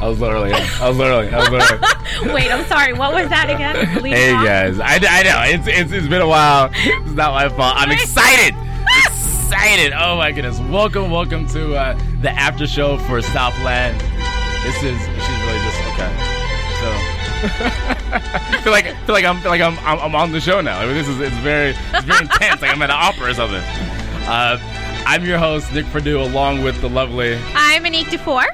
I was literally, I was literally, I was literally. Wait, I'm sorry. What was that again? Hey guys, I, I know it's, it's it's been a while. It's not my fault. I'm excited, excited. Oh my goodness! Welcome, welcome to uh, the after show for Southland. This is she's really just okay. So. I feel like feel like I'm feel like I'm, I'm I'm on the show now. I mean, this is it's very it's very intense. Like I'm at an opera or something. Uh, I'm your host Nick Purdue, along with the lovely I'm Anique Dufour.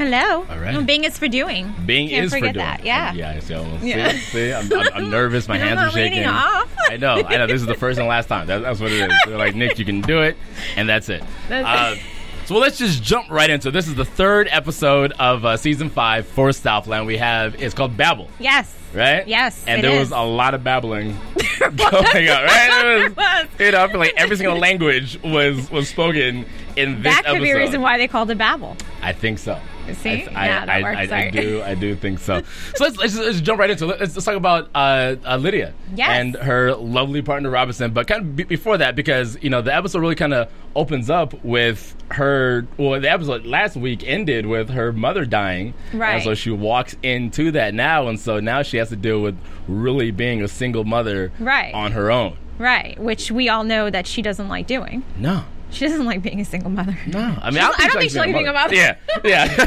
Hello. All right. And Bing is for doing. Bing Can't is for doing. that. Yeah. Yeah. See. Yeah. See, see I'm, I'm, I'm nervous. My hands are shaking. off. I know. I know. This is the first and last time. That, that's what it is. They're like Nick, you can do it, and that's it. That's- Uh, so let's just jump right into it. This is the third episode of uh, season five for Southland. We have it's called Babel, Yes. right? Yes, And there is. was a lot of babbling going on, right? It was- was. you know, I feel like every single language was was spoken in this That could episode. be a reason why they called it Babel. I think so. See? I, Yeah, I, works, I, I, do. I do think so. So let's, let's, let's jump right into it. Let's, let's talk about uh, uh, Lydia Yes. and her lovely partner Robinson. But kind of be- before that, because you know the episode really kind of opens up with her. Well, the episode last week ended with her mother dying, right? And Right. so she walks into that now, and so now she has to deal with really being a single mother Right. on her own. Right. Which we all know that she doesn't like doing. No. She doesn't like being a single mother. No, I mean, I don't I don't think, she likes being a mother. Yeah, yeah.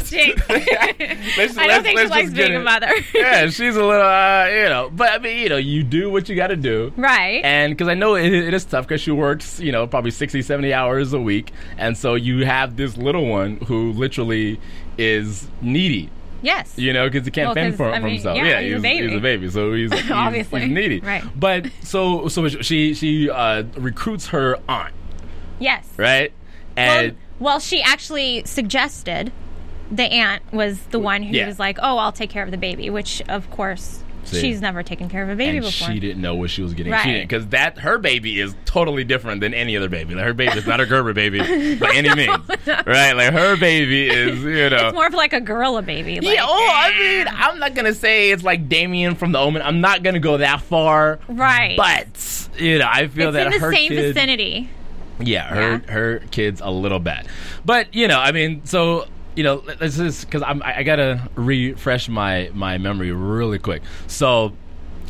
Let's- I don't think she likes being a mother. yeah, she's a little, uh, you know. But I mean, you know, you do what you got to do. Right. And because I know it, it is tough because she works, you know, probably 60, 70 hours a week. And so you have this little one who literally is needy. yes. You know, because he can't Well, fend for, I mean, himself. yeah, he's a baby. he's a baby, so he's, he's Obviously. he's needy. Right. But so so she she uh, recruits her aunt, yes. right? Well, And well, she actually suggested the aunt was the one who Yeah. was like, "Oh, I'll take care of the baby," which of course See. she's never taken care of a baby and before. she didn't know what she was getting. Right. She didn't because that her baby is totally different than any other baby. Like, her baby is not a Gerber baby by any means, right? Like her baby is, you know. It's more of like a gorilla baby. Like, yeah, oh, I mean, I'm not gonna say it's like Damien from The Omen. I'm not gonna go that far, Right. But you know, I feel it's that in the her same kid, vicinity. Yeah, her her kid's a little bad, but you know, I mean, so you know, this let's because I'm I, I gotta refresh my my memory really quick. So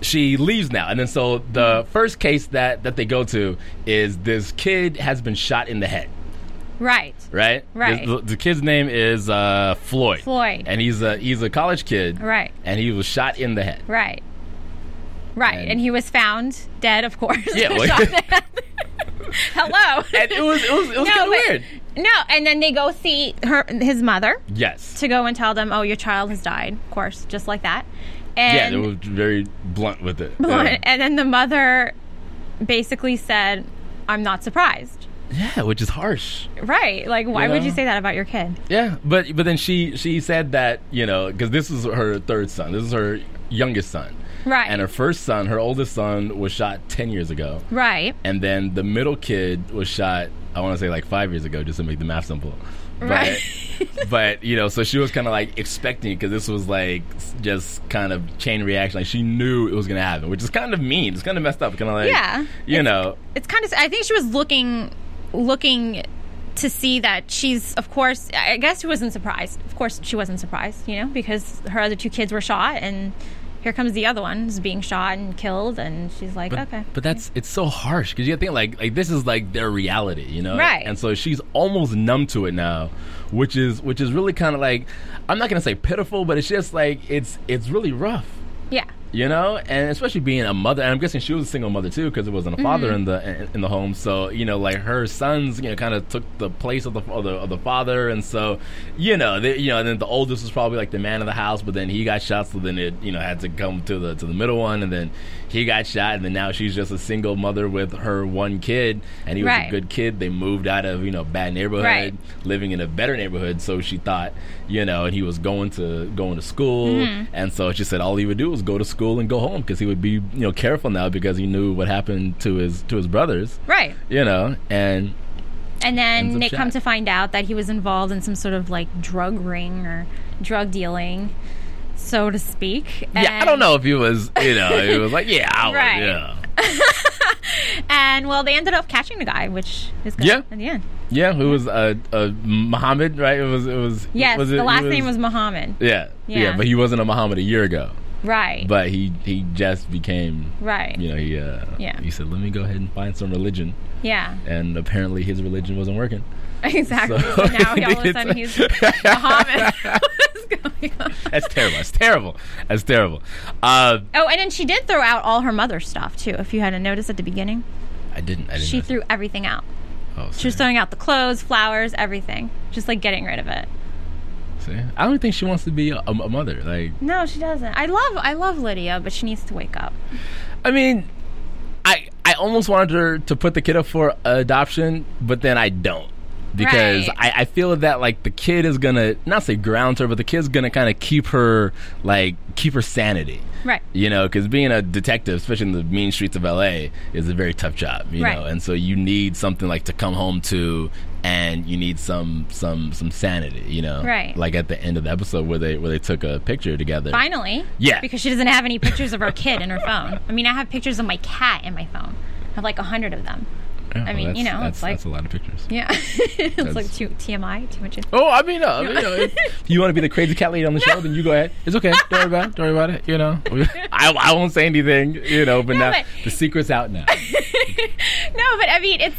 she leaves now, and then so the first case that that they go to is this kid has been shot in the head. Right. Right, Right. The, the kid's name is uh, Floyd. Floyd. and he's a he's a college kid. Right. and he was shot in the head. Right. Right. And- And, he was found dead, of course. Yeah, well- Shot in the head. Hello. And it was it was it was no, kind of weird. No, and then they go see her, his mother, Yes. to go and tell them, "Oh, your child has died." Of course, just like that. And yeah, they were very blunt with it. Blunt. And then the mother basically said, I'm not surprised. Yeah. yeah, which is harsh. Right. Like, why You would you say that about your kid? Yeah, but but then she she said that you know because this is her third son. This is her youngest son. Right. And her first son, her oldest son, was shot ten years ago, Right. and then the middle kid was shot. I want to say like five years ago, just to make the math simple. But, Right. but you know, so she was kind of like expecting because this was like just kind of chain reaction. Like she knew it was gonna happen, which is kind of mean. It's kind of messed up. Kind of like Yeah. you know, It's kind of, I think she was looking, looking to see that she's, of course, I guess she wasn't surprised. Of course, she wasn't surprised, you know, because her other two kids were shot and here comes the other one being shot and killed. And she's like, But, okay. but that's it's so harsh because you think like like this is like their reality, you know? Right. And so she's almost numb to it now, which is which is really kind of like I'm not gonna say pitiful, but it's just like it's it's really rough. You know, and especially being a mother, and I'm guessing she was a single mother too because there wasn't a father mm-hmm. in the in, in the home. So you know, like her sons, you know, kind of took the place of the of the, of the father, and so you know, they, you know, and then the oldest was probably like the man of the house, but then he got shot, so then it you know had to come to the to the middle one, and then he got shot, and then now she's just a single mother with her one kid, and he was Right. a good kid. They moved out of you know bad neighborhood, Right. living in a better neighborhood, so she thought, you know, and he was going to going to school, Mm-hmm. and so she said all he would do was go to school and go home because he would be you know careful now because he knew what happened to his to his brothers, Right. you know, and And then they come to find out that he was involved in some sort of like drug ring or drug dealing, so to speak. yeah, I don't know if he was, you know, he was like, yeah, I was, Right. yeah, And well, they ended up catching the guy, which is good Yeah. in the end. yeah, who was uh, uh Muhammad, right? It was, it was, Yes, was it, the he last name was Muhammad. yeah, yeah, Yeah. but he wasn't a Muhammad a year ago, Right. but he he just became, right. you know, he uh, Yeah. he said, let me go ahead and find some religion. Yeah. and apparently his religion wasn't working. Exactly. So- So, now all of a sudden he's Muhammad. What's? That's terrible. That's terrible. That's terrible. Uh, Oh, and then she did throw out all her mother's stuff too. If you hadn't noticed at the beginning, I didn't. I didn't. she threw everything out. Oh, She was throwing out the clothes, flowers, everything, just like getting rid of it. See? I don't think she wants to be a, a mother. Like, No, she doesn't. I love, I love Lydia, but she needs to wake up. I mean, I I almost wanted her to put the kid up for adoption, but then I don't. Because Right. I, I feel that like the kid is gonna not say ground her, but the kid's gonna kind of keep her like keep her sanity. Right. You know, because being a detective, especially in the mean streets of LA, is a very tough job. You Right. know, and so you need something like to come home to, and you need some some some sanity. You know, Right. Like at the end of the episode where they where they took a picture together. Finally. Yeah. Because she doesn't have any pictures of her kid in her phone. I mean, I have pictures of my cat in my phone. I have like a hundred of them. Yeah, I mean, that's, you know, it's like- that's a lot of pictures. Yeah. it's like That's- too TMI, too much. Oh, I mean, uh, you know, you want to be the crazy cat lady on the show, then you go ahead. It's okay. Don't worry about it. Don't worry about it. You know, I, I won't say anything. You know, but No, now but- the secret's out now. No, but I mean, it's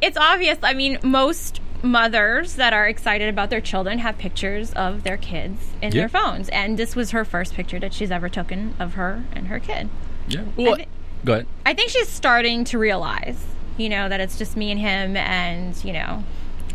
it's obvious. I mean, most mothers that are excited about their children have pictures of their kids in Yeah. their phones, and this was her first picture that she's ever taken of her and her kid. Yeah. Well, thi- go ahead. I think she's starting to realize, you know, that it's just me and him, and you know,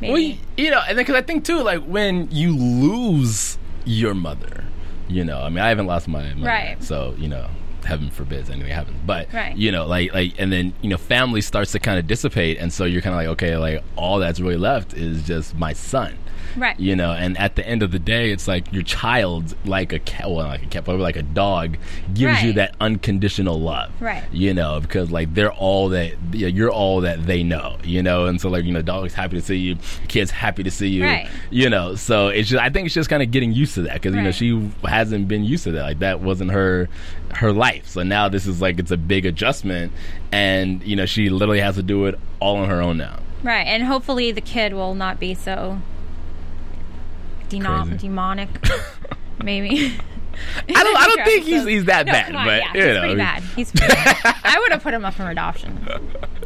maybe. Well, you, know, and because I think too, like when you lose your mother, you know, I mean, I haven't lost my mother, Right. So you know, heaven forbids anything happens. But Right. you know, like like, and then you know, family starts to kind of dissipate, and so you're kind of like, okay, like all that's really left is just my son. Right. You know, and at the end of the day, it's like your child, like a cat, well, like a cat, but like a dog, gives you that unconditional love. Right. You know, because like they're all that, you're all that they know. You know, and so like you know, dog's happy to see you, kid's happy to see you. Right. You know, so it's just I think it's just kind of getting used to that because you know she hasn't been used to that. Like that wasn't her her life. So now this is like it's a big adjustment, and you know she literally has to do it all on her own now. Right, and hopefully the kid will not be so deno- demonic. Maybe. I don't. I don't think he's he's that No, bad, on, but yeah, you he's know, pretty bad. He's pretty bad. I would have put him up for adoption.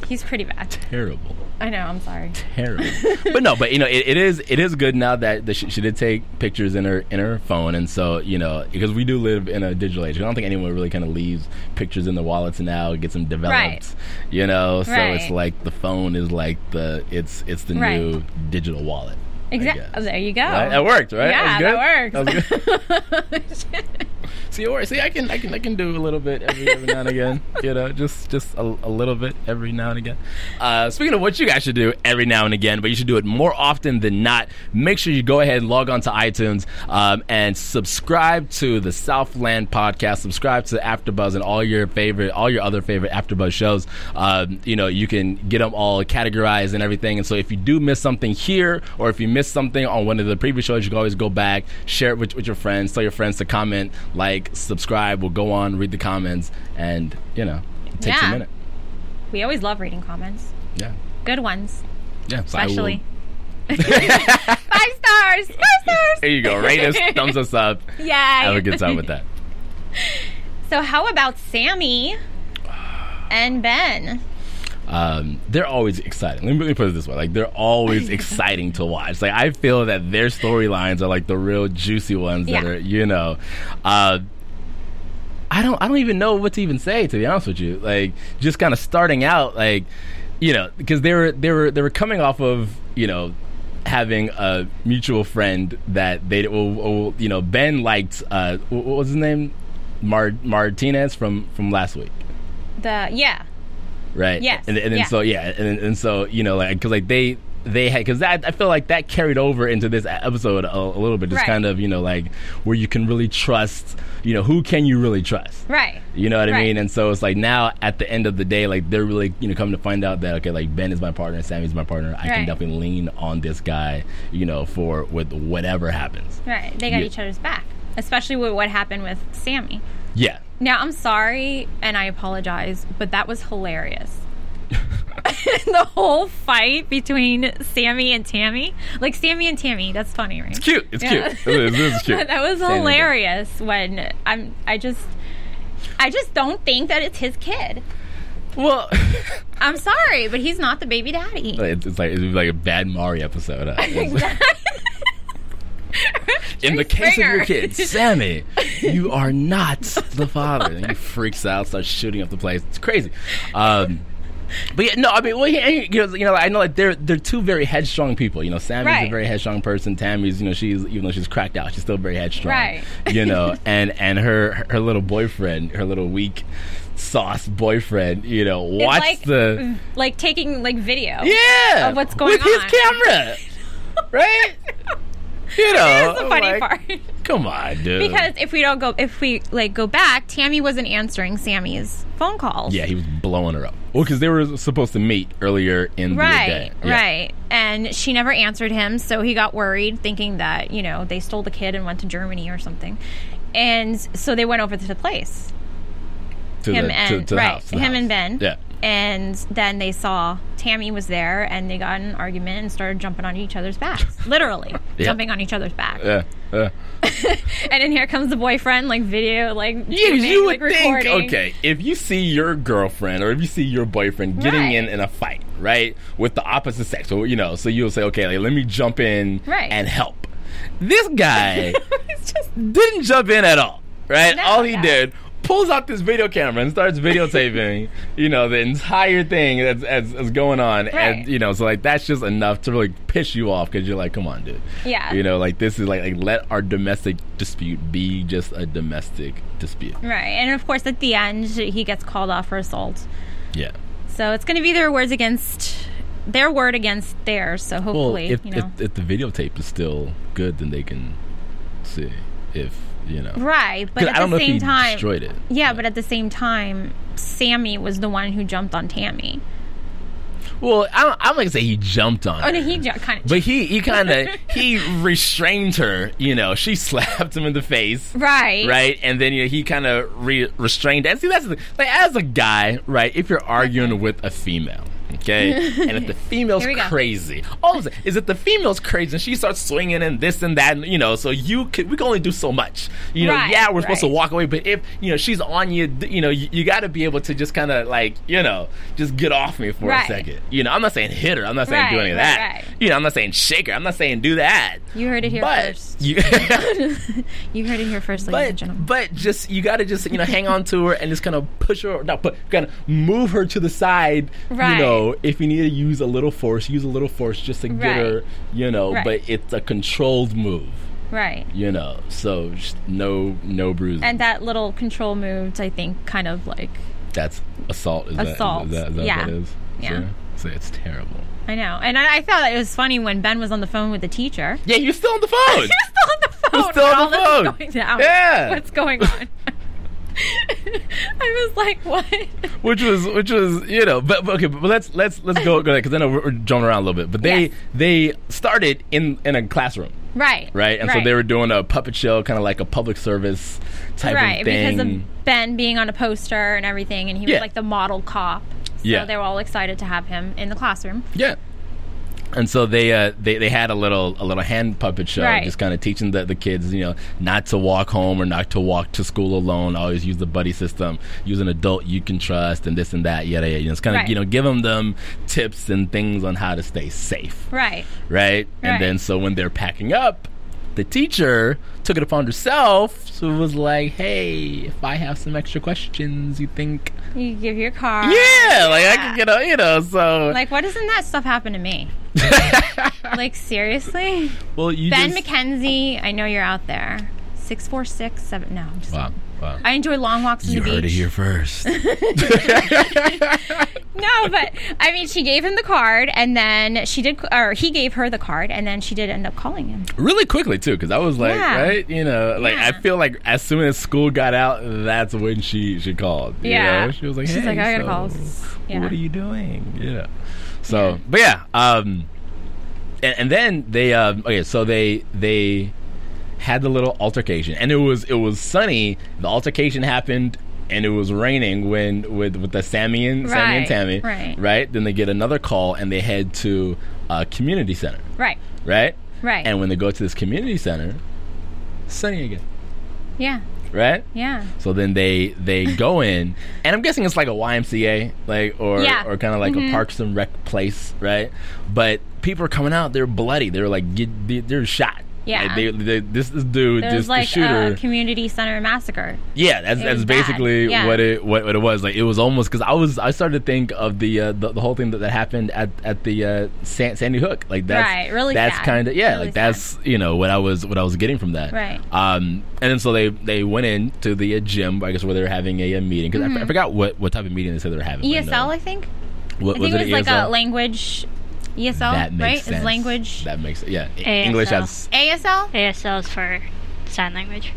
He's pretty bad. terrible. I know. I'm sorry. terrible. but no, but you know, it, it is it is good now that, that she, she did take pictures in her in her phone, and so you know, because we do live in a digital age, I don't think anyone really kind of leaves pictures in the wallets now, gets them developed. Right. You know, so Right. it's like the phone is like the it's it's the Right. new digital wallet. Exactly. guess. there you go. Right? That worked, right? Yeah, that, that? That. See, works. See, I can, I can, I can do a little bit every, every now and again. You know, just, just a, a little bit every now and again. Uh, speaking of what you guys should do every now and again, but you should do it more often than not. Make sure you go ahead and log on to iTunes um, and subscribe to the Southland podcast. Subscribe to AfterBuzz and all your favorite, all your other favorite AfterBuzz shows. Um, you know, you can get them all categorized and everything. And so, if you do miss something here, or if you miss something on one of the previous shows, you can always go back, share it with, with your friends, tell your friends to comment, like, subscribe. We'll go on, read the comments, and you know, it takes Yeah. a minute. We always love reading comments. Yeah, Good ones, yeah. So especially. Five stars. Five stars. there you go. Rate us, thumbs us up. Yeah. Have a good time with that. So how about Sammy and Ben? Um, they're always exciting. Let me, let me put it this way: like they're always exciting to watch. Like I feel that their storylines are like the real juicy ones that Yeah. are, you know. Uh, I don't I don't even know what to even say to be honest with you. Like just kind of starting out like you know because they were they were they were coming off of you know having a mutual friend that they well, well, you know Ben liked uh what was his name Mar- Martinez from from last week The yeah. Right Yes, and, and then yeah. so yeah and, and so you know like because like they they had because I, I feel like that carried over into this episode a, a little bit just Right. kind of you know like where you can really trust you know who can you really trust Right. you know what I mean? And so it's like now at the end of the day, like they're really, you know, coming to find out that okay, like Ben is my partner, Sammy's my partner. I can definitely lean on this guy, you know, for with whatever happens. Right. They got Yeah. each other's back, especially with what happened with Sammy. Yeah. Now, I'm sorry and I apologize, but that was hilarious. the whole fight between Sammy and Tammy. Like Sammy and Tammy, that's funny, right? It's cute. It's Yeah. cute. This is- this is cute. that was Sammy hilarious when I'm I just I just don't think that it's his kid. Well, I'm sorry, but he's not the baby daddy. it's, like it's like a bad Maury episode. huh? In the case of your Springer. kid, Sammy, you are not the father. And he freaks out, starts shooting up the place. It's crazy. Um, but yeah, no, I mean, well, yeah, you know, you know, I know like they're they're two very headstrong people. You know, Sammy's a very headstrong person. Tammy's, you know, she's even though she's cracked out, she's still very headstrong. Right. You know, and and her her little boyfriend, her little weak sauce boyfriend, you know, watch like the like taking like video. yeah of what's going on. with his camera, right? You know, That's the funny like, part. Come on, dude. Because if we don't go, if we like go back, Tammy wasn't answering Sammy's phone calls. yeah, he was blowing her up. Well, because they were supposed to meet earlier in Right, the day. Yeah. right. And she never answered him, so he got worried, thinking that, you know, they stole the kid and went to Germany or something. And so they went over to the place. To him the, and to, to the right, house, him house. and Ben. Yeah. And then they saw Tammy was there, and they got in an argument and started jumping on each other's backs, literally Yeah. jumping on each other's back. Yeah. Yeah. And then here comes the boyfriend, like video, like Yeah, you would like, think, recording. okay, if you see your girlfriend or if you see your boyfriend getting Right. in in a fight, right, with the opposite sex, so you know, so you'll say, okay, like, let me jump in Right. and help. This guy just didn't jump in at all, right? No, all he no. did pulls out this video camera and starts videotaping, you know, the entire thing that's, that's, that's going on, Right. and you know, so like that's just enough to really piss you off because you're like, come on, dude, Yeah. you know, like this is like like let our domestic dispute be just a domestic dispute, right. And of course, at the end, he gets called off for assault. yeah. So it's going to be their words against their word against theirs. So Well, hopefully, if, you know, if if the videotape is still good, then they can see if you know. right. but at the same time, destroyed it. yeah. But at the same time, Sammy was the one who jumped on Tammy. Well, I don't, I'm not gonna say he jumped on. Oh no, her. he ju- kind of. But he he kind of he restrained her. You know, she slapped him in the face. right. Right, and then you know, he kind of re- restrained. And see, that's the, like as a guy, right? If you're arguing with a female, okay, and if the female's Here we go. crazy, all of it is if the female's crazy and she starts swinging and this and that, and, you know, so you could, we can only do so much. You know, Right, yeah, we're supposed to walk away, but if you know she's on you, you know, you, you got to be able to just kind of like you know just get off me for Right. a second. You know, I'm not saying hit her. I'm not saying do any of right, that. right. You know, I'm not saying shake her. I'm not saying do that. You heard it here but first. you. You heard it here first, ladies But and gentlemen. but just you got to just you know hang on to her and just kind of push her, no, but kind of move her to the side. Right. You know, if you need to use a little force, use a little force just to get Right. her. You know, Right. but it's a controlled move. right. You know, so just no no bruising. And that little control moved, I think, kind of like That's assault. Is Assault, That, is that, is that yeah. what that is? Yeah. So, so it's terrible. I know. And I, I thought it was funny when Ben was on the phone with the teacher. Yeah, you're still on the phone. You're still on the phone. You're still on the phone. Yeah. What's going on? I was like, what? which was which was you know but, but okay but let's let's let's go go because I know we're, we're jumping around a little bit but they Yes. they started in in a classroom Right. right and so they were doing a puppet show kind of like a public service type right of thing because of Ben being on a poster and everything, and he Yeah. was like the model cop. So Yeah. they were all excited to have him in the classroom. yeah and so they uh they, they had a little a little hand puppet show Right. just kind of teaching the, the kids you know not to walk home or not to walk to school alone always use the buddy system use an adult you can trust and this and that yada yada you know, it's kind of Right. you know give them them tips and things on how to stay safe Right. right? And Right. then so when they're packing up, the teacher took it upon herself. So it was like, hey, if I have some extra questions, you think? You give your car? Yeah, like I can get a, you know. So Like, why doesn't that stuff happen to me? like, seriously? well, you Ben just, McKenzie, I know you're out there. Six four six seven. No, I'm just. Wow, wow. I enjoy long walks on You the beach. heard it here first. No, but I mean, she gave him the card, and then she did, or he gave her the card, and then she did end up calling him. really quickly too, because I was like, Yeah. right, you know, like I feel like as soon as school got out, that's when she she called. you Yeah. know? she was like, She's hey, like, I gotta so call. Yeah. What are you doing? Yeah. So, but yeah, um, and, and then they, um, okay, so they they had the little altercation, and it was it was sunny. The altercation happened. And it was raining when with with the Sammy and Sammy and Right, Tammy, right. right? Then they get another call and they head to a community center, Right. right? Right. And when they go to this community center, sunny again, Yeah. Right? Yeah. So then they they go in, and I'm guessing it's like a YMCA, like or Yeah. Mm-hmm. or kind of like a Parks and Rec place, right? But people are coming out; they're bloody. They're like get, they're shot. Yeah. Like, they, they, this dude, There this was like shooter. a community center massacre. Yeah, that's It that's basically Yeah. what it what, what it was. Like it was almost because I was I started to think of the uh, the, the whole thing that, that happened at at the uh, San, Sandy Hook. Like that's Right, really that's kind of yeah. Really like that's you know what I was what I was getting from that. Right. Um, and then so they they went into the uh, gym. I guess where they were having a, uh meeting because I, I forgot what what type of meeting they said they were having. ESL, no. I think. What, I think it was like ESL? a language ESL, That makes right? sense. It's language That makes yeah. ASL. English as ASL? ASL is for sign language.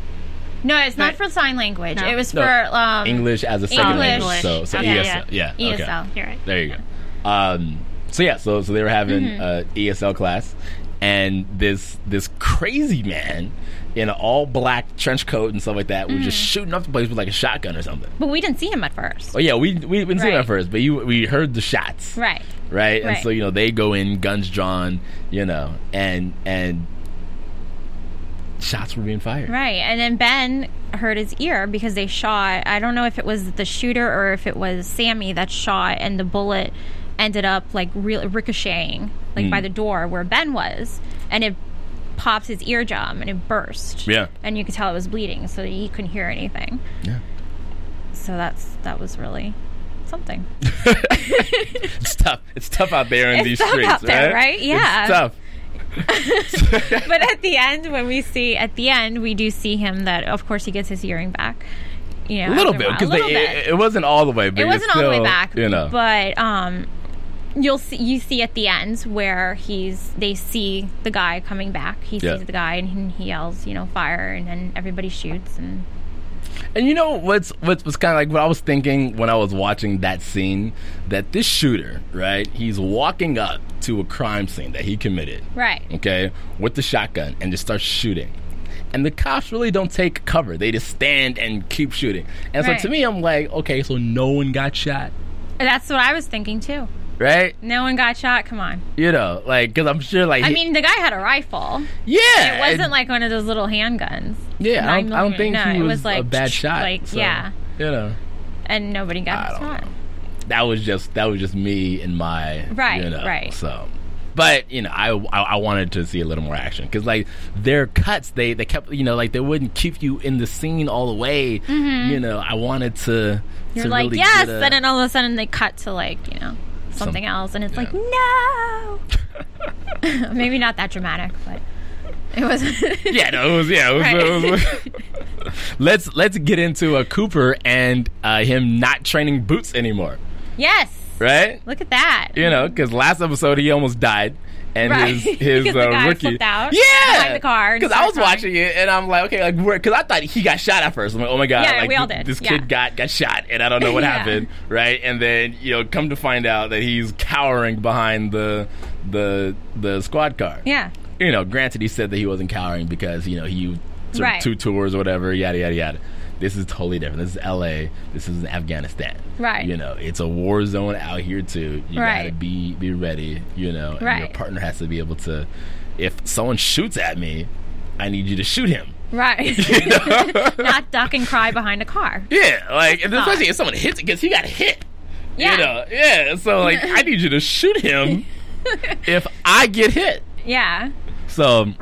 No, it's not No. for sign language. No. It was No, for um, English as a second English. language. So so Okay, ESL. Yeah. yeah. okay. ESL. You're right. There you go. Um, so yeah, so so they were having Mm-hmm. uh, ESL class, and this this crazy man in an all black trench coat and stuff like that was just shooting up the place with like a shotgun or something. But we didn't see him at first. Oh yeah, we we didn't see him at first, but you we heard the shots, Right. right? And so you know they go in, guns drawn, you know, and and shots were being fired. Right. And then Ben hurt his ear because they shot. I don't know if it was the shooter or if it was Sammy that shot, and the bullet ended up like re- ricocheting like Hmm. by the door where Ben was, and it popped his eardrum and it burst. Yeah. And you could tell it was bleeding, so he couldn't hear anything. Yeah. So that's that was really something. It's tough. It's tough out there in It's these tough streets, out there, right? Yeah. It's tough. but at the end, when we see at the end, we do see him that of course he gets his hearing back. You know, A little bit because it, it wasn't all the way. But it wasn't all the way back, You know. but um, you'll see you see at the end where he's they see the guy coming back. He Yeah. sees the guy and he, he yells, you know, fire, and then everybody shoots and And you know what's what's was kind of like what I was thinking when I was watching that scene that this shooter, right? He's walking up to a crime scene that he committed, right, okay, with the shotgun and just starts shooting. And the cops really don't take cover; they just stand and keep shooting. And so to me, I'm like, okay, so no one got shot, that's what I was thinking too. Right? No one got shot. Come on. You know, like because I'm sure, like, I he- mean, the guy had a rifle. yeah, It wasn't and- like one of those little handguns. yeah. I don't, I don't think no, he it was, was like a bad shot. Like so, yeah, you know. and nobody got shot. know. that was just that was just me and my Right, you know, right. So, but you know, I I, I wanted to see a little more action because like their cuts, they they kept you know like they wouldn't keep you in the scene all the way. You know, I wanted to. Mm-hmm. You're to like really yes, get a- and then all of a sudden they cut to like you know something Some- else, and it's like no. Maybe not that dramatic, but it was. yeah, no, it was yeah. It was, Right. it was- let's let's get into a Cooper and uh, him not training boots anymore, yes. right? Look at that. You know, because last episode he almost died. And Right. his his uh, rookie, out yeah, behind the car Because I was crying. watching it and I'm like, okay, like because I thought he got shot at first. I'm like, oh my god, Yeah, like we all did. this kid got got shot and I don't know what happened, right? And then you know, come to find out that he's cowering behind the the the squad car. Yeah. You know, granted, he said that he wasn't cowering because you know he Right. two tours or whatever, yada yada yada. This is totally different. This is L.A. This is Afghanistan. Right. You know, it's a war zone out here too. You Right. gotta be be ready. You know, and your partner has to be able to. If someone shoots at me, I need you to shoot him. Right. Not duck and cry behind a car. Yeah, like not. especially if someone hits it because he got hit. Yeah. You know, yeah. So like, I need you to shoot him if I get hit. Yeah. So,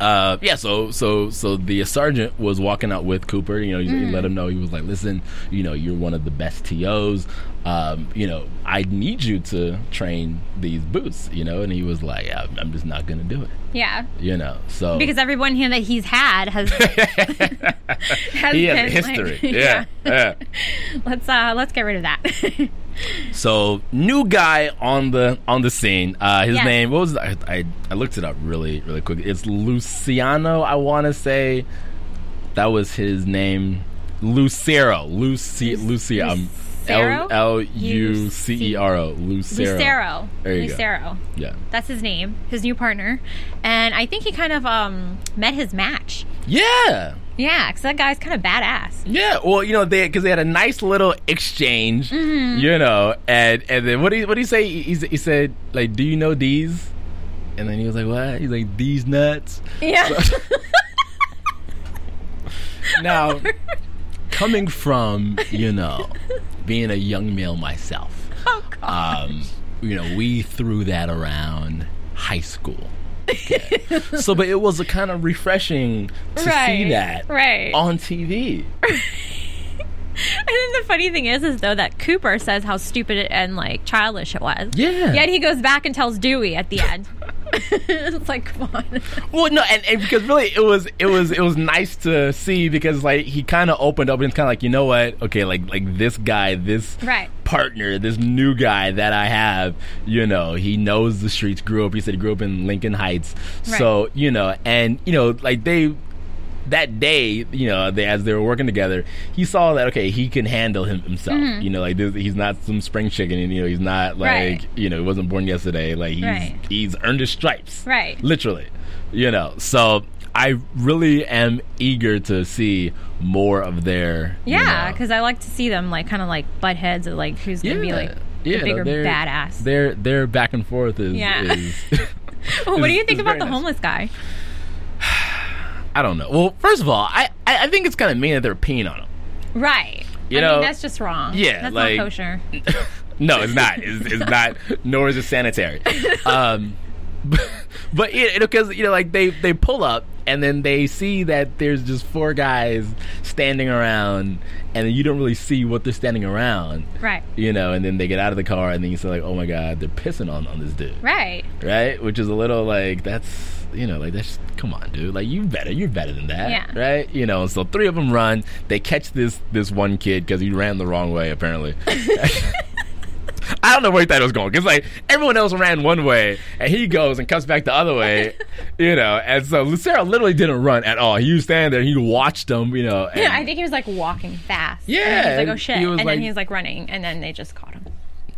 uh, yeah, so so so the sergeant was walking out with Cooper. You know, he, Mm-hmm. he let him know he was like, "Listen, you know, you're one of the best TOs. Um, you know, I need you to train these boots. You know." And he was like, "I'm just not gonna do it." Yeah. You know, so Because everyone here that he's had has, has he has history. like- yeah, yeah. Let's uh let's get rid of that. So new guy on the on the scene. Uh, his Yes. name what was I, I I looked it up really really quick. It's Luciano. I want to say that was his name. Lucero. Lucy Lucia. Um, Lucero? L L U C E R O. Lucero. Lucero. There you go. Lucero. Yeah. That's his name, his new partner. And I think he kind of um met his match. Yeah. Yeah, because that guy's kind of badass. Yeah, well, you know, they because they had a nice little exchange, Mm-hmm. you know, and and then what do you what do you say? He, he said like, "Do you know these?" And then he was like, "What?" He's like, "These nuts." Yeah. Now, coming from you know being a young male myself, oh um, you know, we threw that around high school. Okay. so, but it was a kind of refreshing to see that right. on TV. And then the funny thing is, is though that Cooper says how stupid and like childish it was. Yeah. Yet he goes back and tells Dewey at the end. it's like, come on. Well, no, and, and because really it was it was it was nice to see because like he kind of opened up and it's kind of like you know what okay like like this guy this Right. partner this new guy that I have you know he knows the streets grew up he said he grew up in Lincoln Heights so you know and you know like they that day, you know, they, as they were working together, he saw that okay, he can handle him himself. You know, like this, he's not some spring chicken, and you know, he's not like Mm-hmm. Right. you know, he wasn't born yesterday. Like he's Right. he's earned his stripes, Right. Literally, you know. So I really am eager to see more of their you Yeah, know- because I like to see them like kind of like butt heads or like who's gonna be like yeah, the bigger their- badass. Their their back and forth is Yeah. is. Well, what do you think about the nice. homeless guy? I don't know. Well, first of all, I I, I think it's kind of mean that they're peeing on him. Right. You I know, mean, that's just wrong. yeah, that's like- not kosher. No, it's not. It's, it's not. Nor is it sanitary. Um, but, but you know, because you know, like they they pull up and then they see that there's just four guys standing around, and you don't really see what they're standing around. Right. You know, and then they get out of the car, and then you say like, "Oh my god, they're pissing on on this dude." Right. Right? Which is a little like that's you know like that's come on, dude. Like you better, you're better than that. Yeah. Right? You know. So three of them run. They catch this this one kid because he ran the wrong way apparently. I don't know where he thought it was going because like everyone else ran one way and he goes and comes back the other way, you know. And so Lucero literally didn't run at all. He was standing there. He watched them, you know. And Yeah, I think he was like walking fast. And Yeah, he was like, oh shit. and like- then he was like running, and then they just caught him.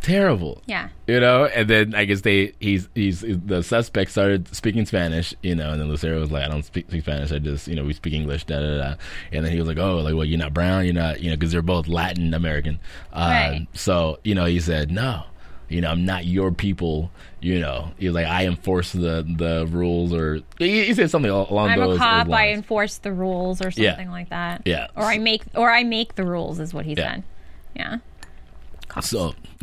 Terrible. Yeah. you know and then i guess they he's he's the suspect started speaking spanish you know and then lucero was like i don't speak, speak spanish i just you know we speak english da da da and then he was like oh like well you're not brown you're not you know because they're both latin american um, Right. so you know he said no you know i'm not your people you know he was like i enforce the the rules or he, he said something al- along I'm those, a cop. I enforce the rules, or Yeah. something like that. Yeah. Or I make, or I make the rules, is what he Yeah. said. Yeah. So,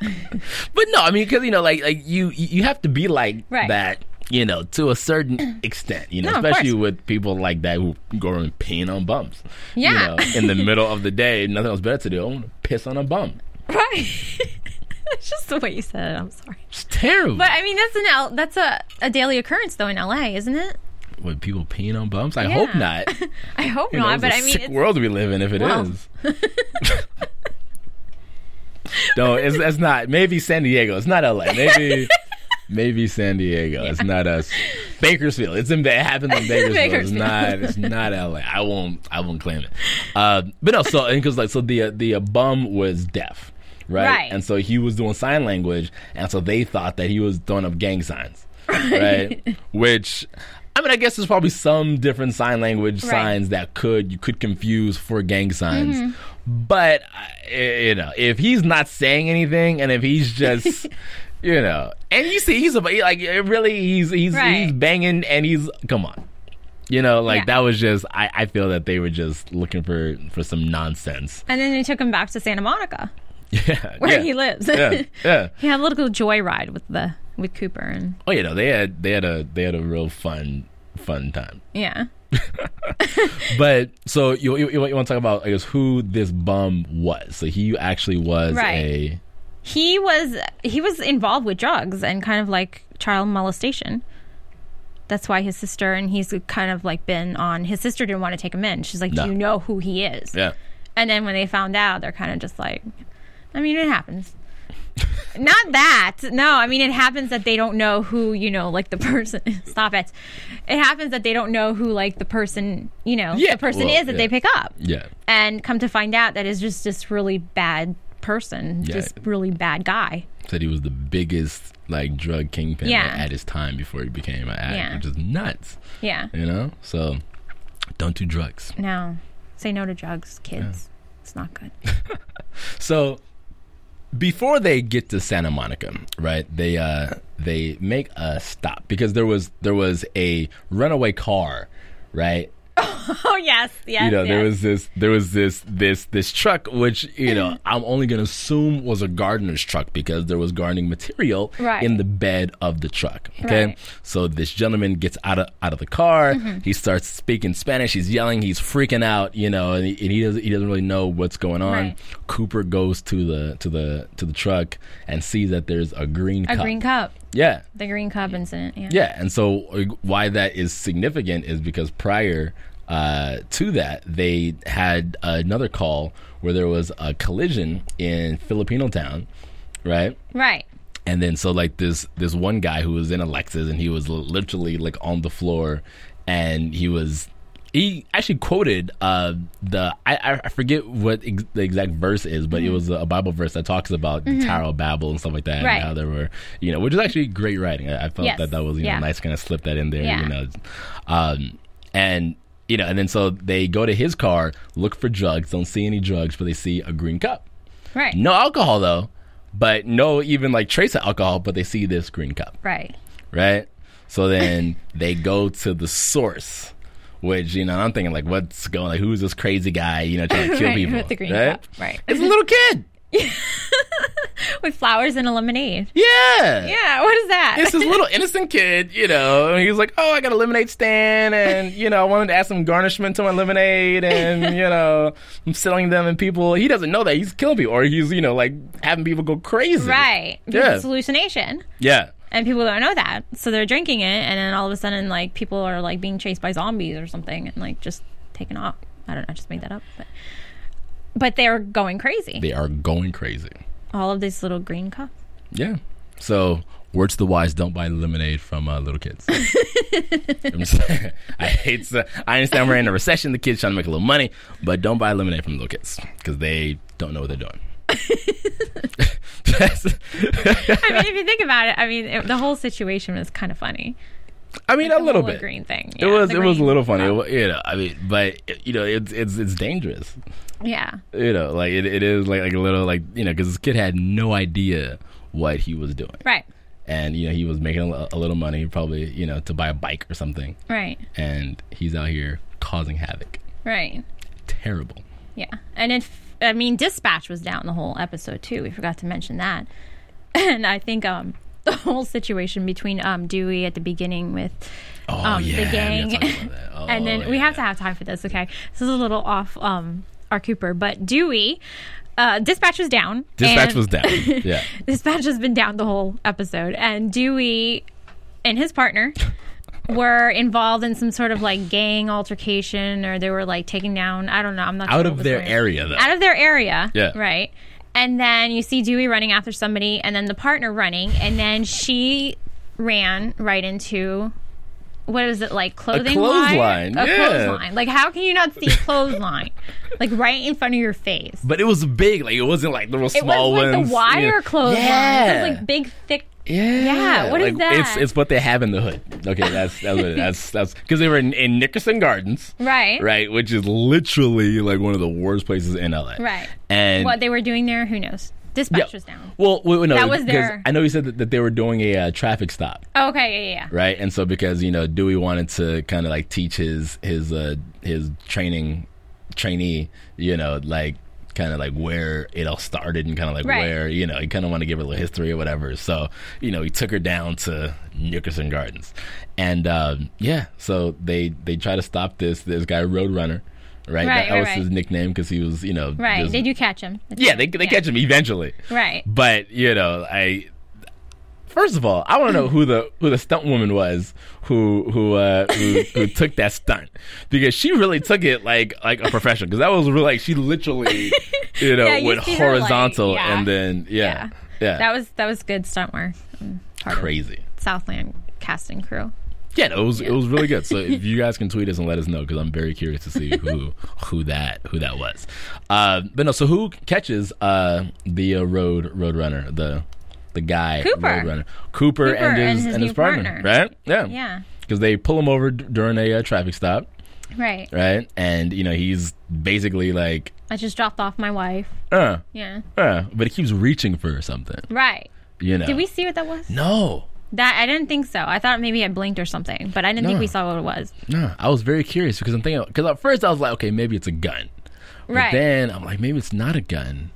but no, I mean, because you know, like like you you have to be like Right. that, you know, to a certain extent, you know, No, especially with people like that who go around peeing on bumps. Yeah. you know, in the middle of the day, nothing else better to do. I want to piss on a bum. Right. it's just the way you said it. I'm sorry. It's terrible. But I mean, that's an L. That's a, a daily occurrence though in LA, isn't it? with people peeing on bumps, I hope not. I hope You know, not. it's but a I mean, sick world we live in if it is. No, it's, it's not. Maybe San Diego. It's not LA. Maybe. Maybe San Diego. It's not us. Bakersfield. It's in. It happens in Bakersfield. It's not. It's not LA. I won't. I won't claim it. Uh, but no. So because like so the uh, the uh, bum was deaf, right? Right. And so he was doing sign language, and so they thought that he was throwing up gang signs, right? Which. I mean, I guess there's probably some different sign language Right. signs that could you could confuse for gang signs, Mm-hmm. But uh, you know, if he's not saying anything and if he's just, you know, and you see he's a, like really he's he's he's banging and he's come on, you know, like Yeah. that was just I I feel that they were just looking for for some nonsense. and then they took him back to Santa Monica, Yeah, where yeah. he lives. Yeah, yeah. he had a little joyride with the with Cooper, and Oh, you know, they had they had a they had a real fun fun time. Yeah. But so you you, you want to talk about I guess who this bum was? So he actually was Right. a He was he was involved with drugs and kind of like child molestation. That's why his sister and he's kind of like been on. His sister didn't want to take him in. She's like, No. "Do you know who he is?" yeah. And then when they found out, they're kind of just like, I mean, it happens. Not that. No, I mean, it happens that they don't know who, you know, like the person. Stop it. It happens that they don't know who, like, the person, you know, Yeah, the person well, is that yeah. they pick up. Yeah. And come to find out that is just this really bad person, Yeah. just really bad guy. Said he was the biggest like drug kingpin Yeah. at his time before he became an addict, Yeah. which is nuts. Yeah. You know? So don't do drugs. No. Say no to drugs, kids. It's not good. So before they get to Santa Monica, right? They uh they make a stop because there was there was a runaway car, right? oh, yes. Yes. you know, there was this there was this this this truck which, you know, I'm only going to assume was a gardener's truck because there was gardening material Right. in the bed of the truck, okay? Right. So this gentleman gets out of out of the car, Mm-hmm. he starts speaking Spanish, he's yelling, he's freaking out, you know, and he, and he doesn't he doesn't really know what's going on. Right. Cooper goes to the to the to the truck and sees that there's a green a cup. green cup. Yeah. The green cup incident. Yeah. Yeah, and so why that is significant is because prior uh, to that, they had another call where there was a collision in Filipinotown, right? Right. And then so like this this one guy who was in a Lexus and he was literally like on the floor, and he was he actually quoted uh, the I, I forget what ex- the exact verse is, but it was a Bible verse that talks about the Tower of Babel and stuff like that, Mm-hmm. Right. and how there were you know, which is actually great writing. I, I felt Yes. that that was you know nice, kind of slip that in there, Yeah. you know, um, and. You know, and then so they go to his car, look for drugs, don't see any drugs, but they see a green cup. Right. No alcohol though, but no even like trace of alcohol, but they see this green cup, Right. right? So then they go to the source, which you know I'm thinking like, what's going? Like, who's this crazy guy? You know, trying to kill Right, people with the green right? cup, right. It's a little kid. With flowers and a lemonade. Yeah. Yeah. What is that? It's this little innocent kid, you know. And he's like, "Oh, I got a lemonade stand, and you know, I wanted to add some garnishment to my lemonade, and you know, I'm selling them, and people." He doesn't know that he's killing people, or he's you know, like having people go crazy. right. Yeah. It's hallucination. Yeah. And people don't know that. So they're drinking it and then all of a sudden like people are like being chased by zombies or something and like just taken off. I don't know, I just made that up. But but they're going crazy. They are going crazy. all of these little green cups. Yeah. So, words to the wise: don't buy lemonade from uh, little kids. I hate. To, I understand we're in a recession. The kids trying to make a little money, but don't buy lemonade from little kids because they don't know what they're doing. I mean, if you think about it, I mean, it, the whole situation was kind of funny. I mean, The a little bit. green thing. It was. It was a little funny. It you know. I mean, but you know, it's it's it's dangerous. Yeah. You know, like it, it is like like a little like you know because this kid had no idea what he was doing, Right. and you know he was making a, a little money probably you know to buy a bike or something. Right. and he's out here causing havoc. Right. Terrible. Yeah. And if I mean dispatch was down the whole episode too. We forgot to mention that. And I think um the whole situation between um Dewey at the beginning with Oh um, yeah, the gang. gotta talk about that. Oh, and then we have to have time for this, okay? This is a little off um our Cooper, but Dewey uh, dispatch was down. Dispatch was down. Yeah, dispatch has been down the whole episode, and Dewey and his partner were involved in some sort of like gang altercation, or they were like taking down. I don't know. I'm not out sure of their area though. Out of their area. Yeah. Right. And then you see Dewey running after somebody, and then the partner running, and then she ran right into. What is it like clothing clothesline, line? A yeah. clothesline. Like how can you not see a clothesline? like right in front of your face. but it was big. Like it wasn't like little small ones. It was like the wire know. clothesline. Yeah. It was like big, thick. Yeah. Yeah, what is like, that? It's it's what they have in the hood. Okay, that's that's what it, that's that's because they were in, in Nickerson Gardens, Right. right, which is literally like one of the worst places in LA. Right. And What they were doing there, who knows? Dispatch yeah. was down. Well, wait, wait, no, That was their- I know you said that, that they were doing a uh, traffic stop. Oh, okay, yeah, yeah, right? And so because you know Dewey wanted to kind of like teach his his uh his training trainee, you know, like kind of like where it all started and kind of like Right. where you know he kind of want to give her a little history or whatever. So you know he took her down to Nickerson Gardens, and um, yeah, so they they try to stop this this guy Roadrunner, right? Right, that right, was right. his nickname because he was you know Right. just- They do catch him. yeah they they catch him eventually, Right. but you know I. First of all, I want to know who the who the stunt woman was who who uh, who, who took that stunt because she really took it like like a professional because that was really like she literally you know Yeah, you went her, like, horizontal yeah. and then yeah yeah, That was that was good stunt work. part crazy. Southland casting crew. Yeah, no, it was it was really good. So if you guys can tweet us and let us know because I'm very curious to see who who that who that was. Uh, but no, so who catches uh, the uh, road road runner the the guy Cooper. road runner Cooper, Cooper and his and his and his partner, partner. right? Yeah, Yeah. Because they pull him over d- during a uh, traffic stop, Right. right? And you know he's basically like, I just dropped off my wife. uh, Yeah. uh, but he keeps reaching for something, Right. you know. Did we see what that was? No, That I didn't think so. I thought maybe I blinked or something, but I didn't think we saw what it was. no. I was very curious because I'm thinking because at first I was like, okay, maybe it's a gun. But Right. then I'm like, maybe it's not a gun.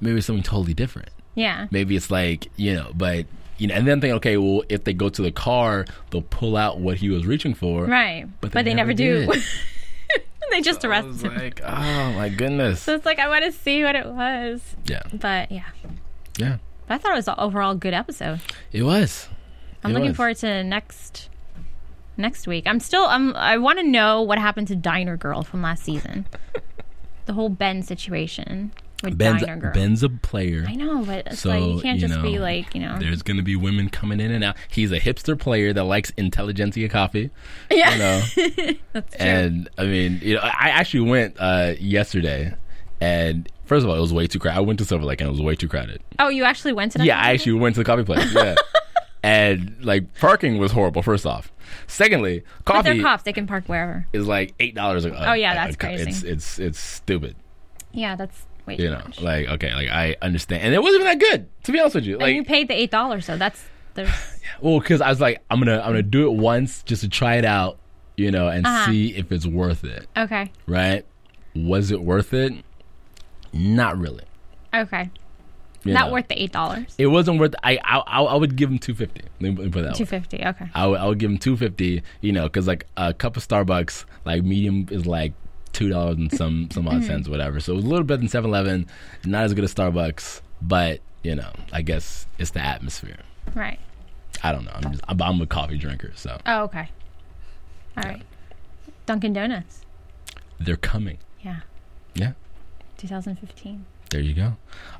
Maybe it's something totally different. yeah. Maybe it's like, you know, but, you know, and then think, okay, well, if they go to the car, they'll pull out what he was reaching for. Right. But But, they they, never never, do. they just I arrest was him. like, oh my goodness. So it's like I want to see what it was. Yeah. But yeah. Yeah. But I thought it was an overall good episode. It was. I'm It looking was. forward to next next week. I'm still I'm I want to know what happened to Diner Girl from last season. the whole Ben situation with Ben's, Diner Girl. Ben's a player. I know, but it's So, like you can't you just be like, you know. There's going to be women coming in and out. He's a hipster player that likes Intelligentsia coffee. Yeah. You know? That's true. And I mean, you know, I actually went uh, yesterday, and first of all, it was way too crowded. I went to Silver Lake, and it was way too crowded. oh, you actually went to that? Yeah, I actually went to the coffee place. Yeah, and like parking was horrible. First off, secondly, But coffee they're cops. They can park wherever. is like eight dollars. Oh, yeah, that's crazy. It's it's it's stupid. Yeah, that's way You know, much. like okay, like I understand, and it wasn't even that good. To be honest with you, and like you paid the eight dollars, so that's there's well, because I was like, I'm gonna I'm gonna do it once just to try it out, you know, and Uh-huh. see if it's worth it. okay, Right? Was it worth it? Not really. okay, not worth the eight dollars. It wasn't worth. I I I would give him two fifty. Let me put that. Two fifty. Okay. I would, I would give him two fifty. You know, because like a cup of Starbucks, like medium is like two dollars and some some Mm-hmm. odd cents, whatever. So it was a little better than Seven Eleven. Not as good as Starbucks, but you know, I guess it's the atmosphere. Right. I don't know. I'm just I'm, I'm a coffee drinker, so Oh, okay. All right. Dunkin' Donuts. they're coming. Yeah. Yeah, 2015. There you go.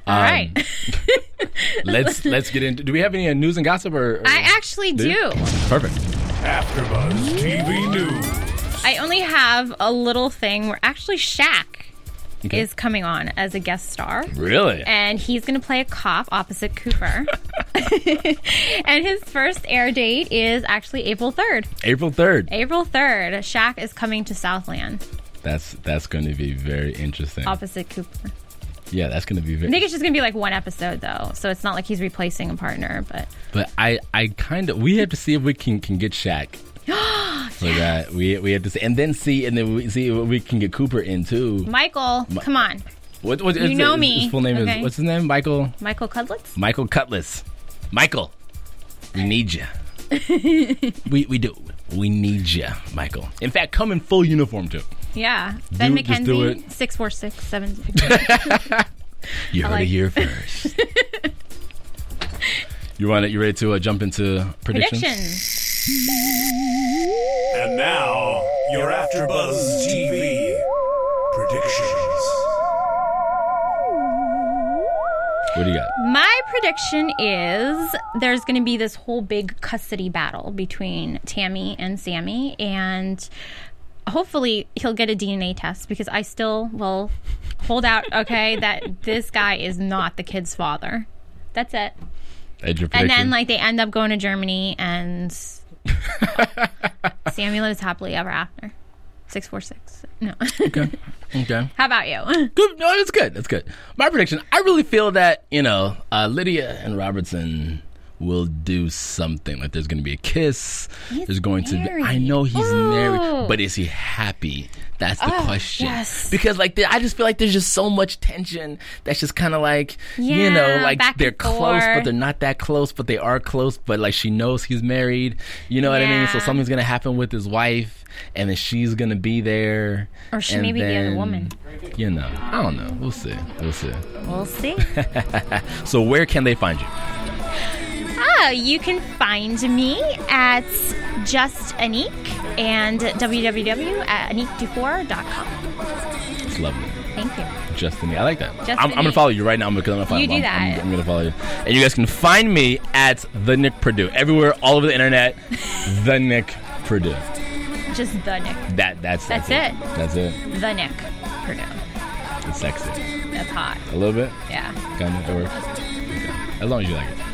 All Um, right. let's let's get into. Do we have any uh, news and gossip or? or I actually do you? do. Perfect. AfterBuzz TV News. I only have a little thing where actually Shaq Okay. is coming on as a guest star. Really? And he's going to play a cop opposite Cooper. and his first air date is actually April 3rd. April third. April 3rd, Shaq is coming to Southland That's that's going to be very interesting. opposite Cooper. Yeah, that's to be I think it's just to be like one episode though. So it's not like he's replacing a partner, but But I, I kind of we have to see if we can can get Shaq for that. We we have to see, and then see, and then we see if we can get Cooper in too. Michael, come on. What, what You know his, me, His full name okay? is what's his name? Michael Michael Cudlitz? Michael Cudlitz. Michael, we need you. we we do. We need you, Michael. In fact, come in full uniform too. Yeah. Ben Do- just do McKenzie, it. 646 7 You heard like- it here first. you want it? You ready to uh, jump into predictions? Predictions. And now, your AfterBuzz TV predictions. What do you got? My prediction is there's going to be this whole big custody battle between Tammy and Sammy, and hopefully he'll get a DNA test because I still will hold out, okay, that this guy is not the kid's father. That's it. And then, like, they end up going to Germany, and Sammy lives happily ever after. 646. No. okay. Okay. How about you? Good. No, it's good. It's good. My prediction. I really feel that you know uh, Lydia and Robertson will do something. Like there's going to be a kiss. He's there's going to be. I know he's Ooh. married, oh. but is he happy? That's the Oh, question. yes. Because like I just feel like there's just so much tension. That's just kind of like you know, like they're close, but they're not that close, but they are close. But like she knows he's married. You know what I mean? So something's gonna happen with his wife, and then she's gonna be there. Or she may be the other woman. You know, I don't know. We'll see. We'll see. We'll see. So where can they find you? Ah, you can find me at Just Anik and www at anikdufour.com. It's lovely. Thank you. Justin, I like that. I'm, I'm gonna follow you right now because I'm gonna follow You You do that. I'm, I'm gonna follow you, and you guys can find me at the Nick Purdue everywhere, all over the internet. the Nick Purdue. Just the Nick. That that's That's it. it. That's it. The Nick. Purdue. It's sexy. That's hot. A little bit. Yeah. Kind of. It works. Okay. As long as you like it.